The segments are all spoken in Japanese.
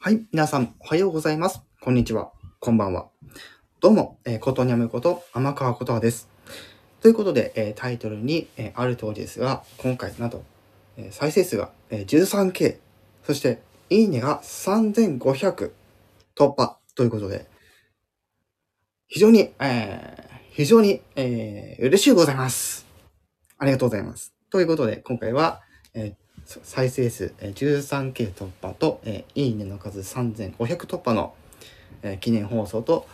はい、皆さん、おはようございます。こんにちは。こんばんは。どうも、えー、ことにゃむこと、天川ことはです。ということで、えータイトルに、えーある通りですが、今回、なんと、えー再生数が、えー 13K、そして、いいねが3500突破ということで、非常に、えー非常に、えー嬉しいございます。ありがとうございます。ということで、今回は、えー再生数えー 13K 突破と、えーいいねの数3500突破の、えー記念放送と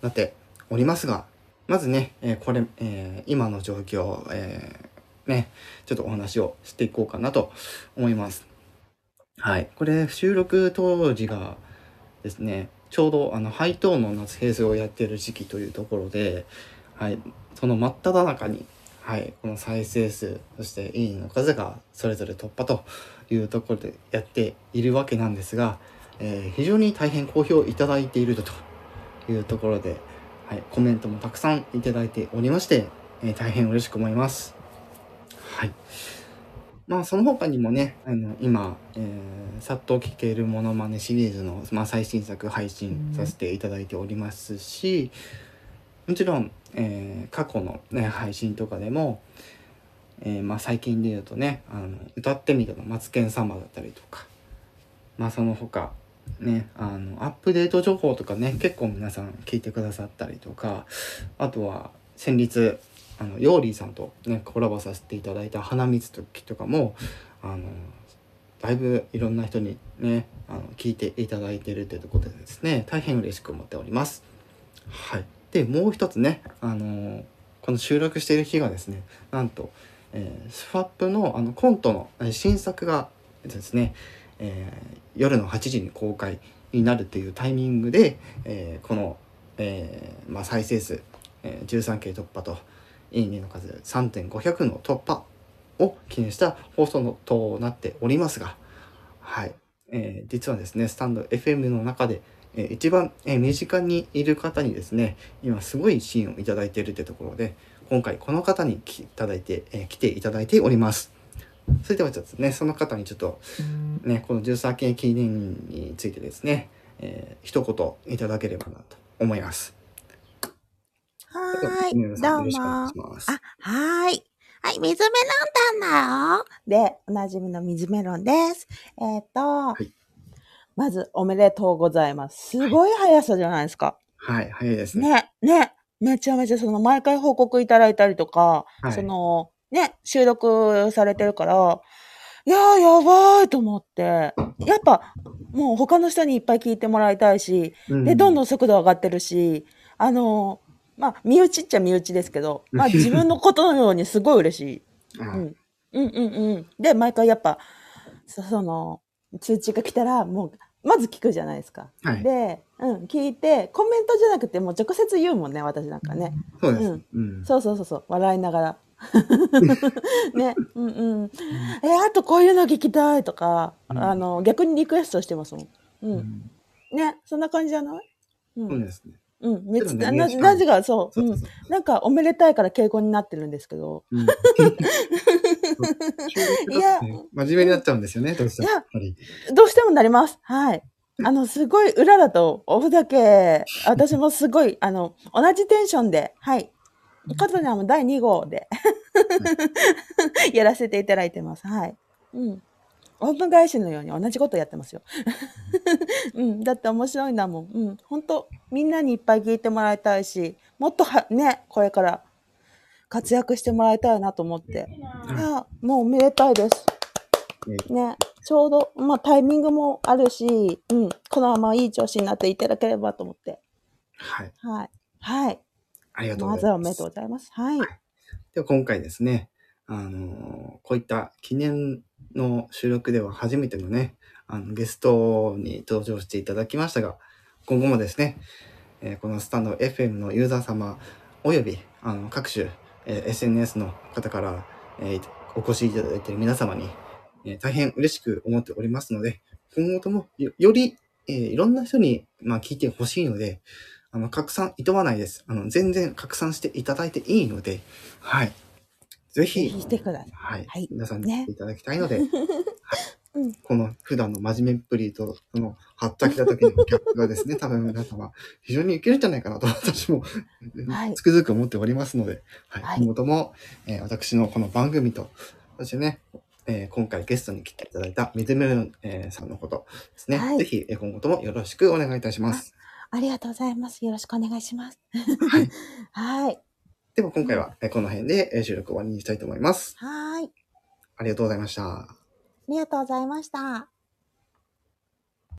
なっておりますが、まずね、えこれ、え今の状況、えね、ちょっとお話をしていこうかなと思います。はい。これ、収録当時がですね、ちょうどあの、ハイトーンの夏平成をやってる時期というところで、はい。その真っ只中に、はい。この再生数、そしていいの数がそれぞれ突破というところでやっているわけなんですが、えー非常に大変好評いただいているというところで、はい。コメントもたくさんいただいておりまして、えー大変嬉しく思います。はい。まあ、その他にもね、あの、今、えー、さっと聞けるモノマネシリーズの、まあ、最新作配信させていただいておりますし、もちろん、えー過去のね、配信とかでも、えーまあ、最近で言うとね、あの、歌ってみたのマツケン様だったりとか、まあ、その他、ね、あの、アップデート情報とかね、結構皆さん聞いてくださったりとか、あとは、先日、あの、ヨーリーさんとね、コラボさせていただいた花水時とかも、あの、だいぶいろんな人にね、あの、聞いていただいてるというところでですね、大変嬉しく思っております。はい。で、もう一つね、あの、この収録している日がですね、なんと、えースファップのあのコントの新作がですね、えー夜の8時に公開になるというタイミングで、えこの、えまあ、再生数、えー 13K 突破といいねの数3500の突破を記念した放送のとなっておりますが、はい、えー実はですね、スタンド FM の中で、えー一番、えー身近にいる方にですね、今すごい支援をいただいているというところで、今回この方に来いただいて、えー来ていただいております。それではちょっとね、その方にちょっとね、この13件記念についてですね、えー一言いただければなと思います。はい。どうも。あはーい。はい、水メロンタンだよ。で、おなじみの水メロンです。えっ、と、いまず、おめでとうございます。すごい速さじゃないですか。はい、早いですね。ね、ね。めちゃめちゃ、その、毎回報告いただいたりとか、はいその、ね、収録されてるから、いやー、やばいと思って、やっぱ、もう他の人にいっぱい聞いてもらいたいし、うで、どんどんん速度上がってるし、あの、まあ、身内っちゃ身内ですけど、まあ、自分のことのようにすごい嬉しい。あ うん。うんうんうん。で、毎回やっぱ、そその、通知が来たら、もう、まず聞くじゃないですか。はい。で、うん、聞いて、コメントじゃなくて、もう直接言うもんね、私なんかね。そうです。うんうん。そうそうそうそう、笑いながら。ね、うんうん。え、あとこういうの聞きたいとか、うんあの、逆にリクエストしてますもん。う。うんんね、そんな感じじゃない？うん。そうですね。うん、めっちゃ、ななぜか、そう。なんかおめでたいから敬語になってるんですけど、うんいや真面目になっちゃうんですよね、どうしても。どうしてもなります。はい。あの、すごい裏だと、おふざけ、私もすごい、あの、同じテンションで、はい。カズナも第2号で、やらせていただいてます。はい。うん。オープン返しのように同じことやってますよ。うん。だって面白いんだもん。うん。本当みんなにいっぱい聞いてもらいたいし、もっとは、ね、これから活躍してもらいたいなと思って。あ、もうおめでたいです。ね、ちょうど、まあタイミングもあるし、うん、このままいい調子になっていただければと思って。はい。はい。はい。ありがとうごまずざいますはおめでとう。ございます。はい。では今回ですね、あのこういった記念の収録では初めてのね、あのゲストに登場していただきましたが、今後もですね、えーこのスタンド FM のユーザー様およびあの各種、えー SNS の方から、えーお越しいただいている皆様に、えー大変嬉しく思っておりますので、今後ともより、えーいろんな人に、まあ、聞いてほしいので、あの、拡散いとわないです。あの、全然拡散していただいていいので、はい。ぜひ、てください。はい。はい皆さんにね聞いていただきたいので、はい。うん。この普段の真面目っぷりと、その、はったきた時のギャップがですね、多分皆様、非常にいけるんじゃないかなと私も、はいつくづく思っておりますので、はい。はい今後とも、えー私のこの番組と、そしてね、えー今回ゲストに来ていただいた水村、えーさんのことですね、はいぜひ、えー今後ともよろしくお願いいたします。ありがとうございます。よろしくお願いします。はい。はい。では今回は、えーこの辺でえー収録終わりにしたいと思います。はい。ありがとうございました。ありがとうございました。